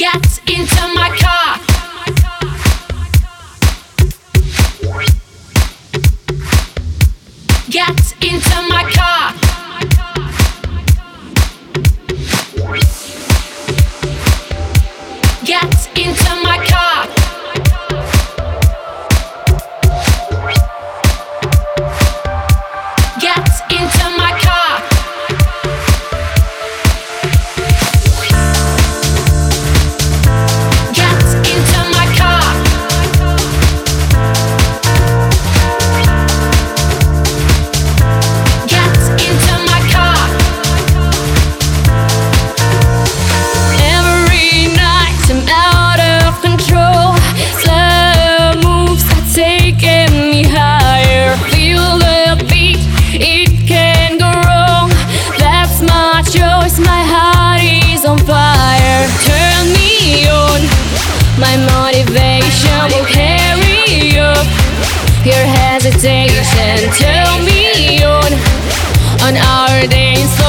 Get into my car. Into my car. salvation will carry up your hesitation. Tell me on, on our days.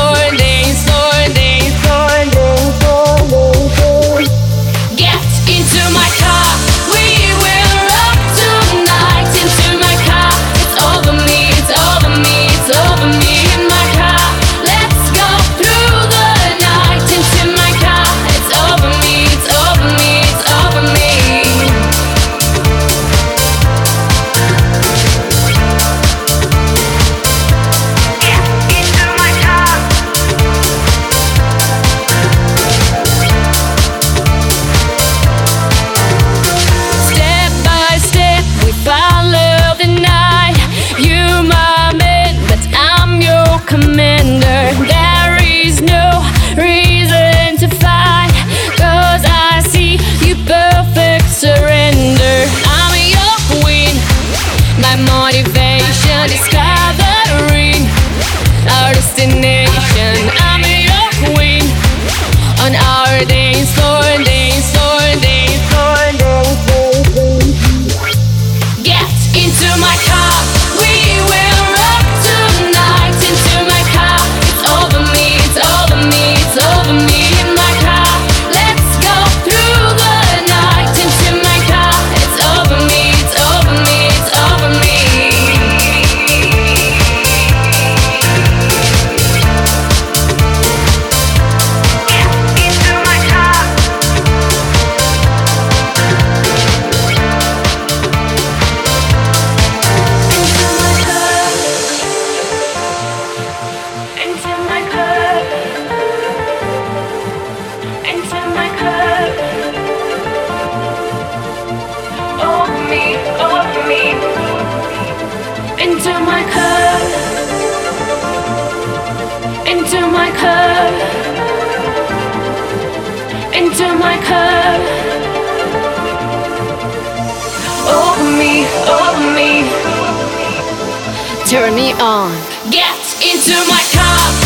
like her. Over me, over me. Turn me on. Get into my car.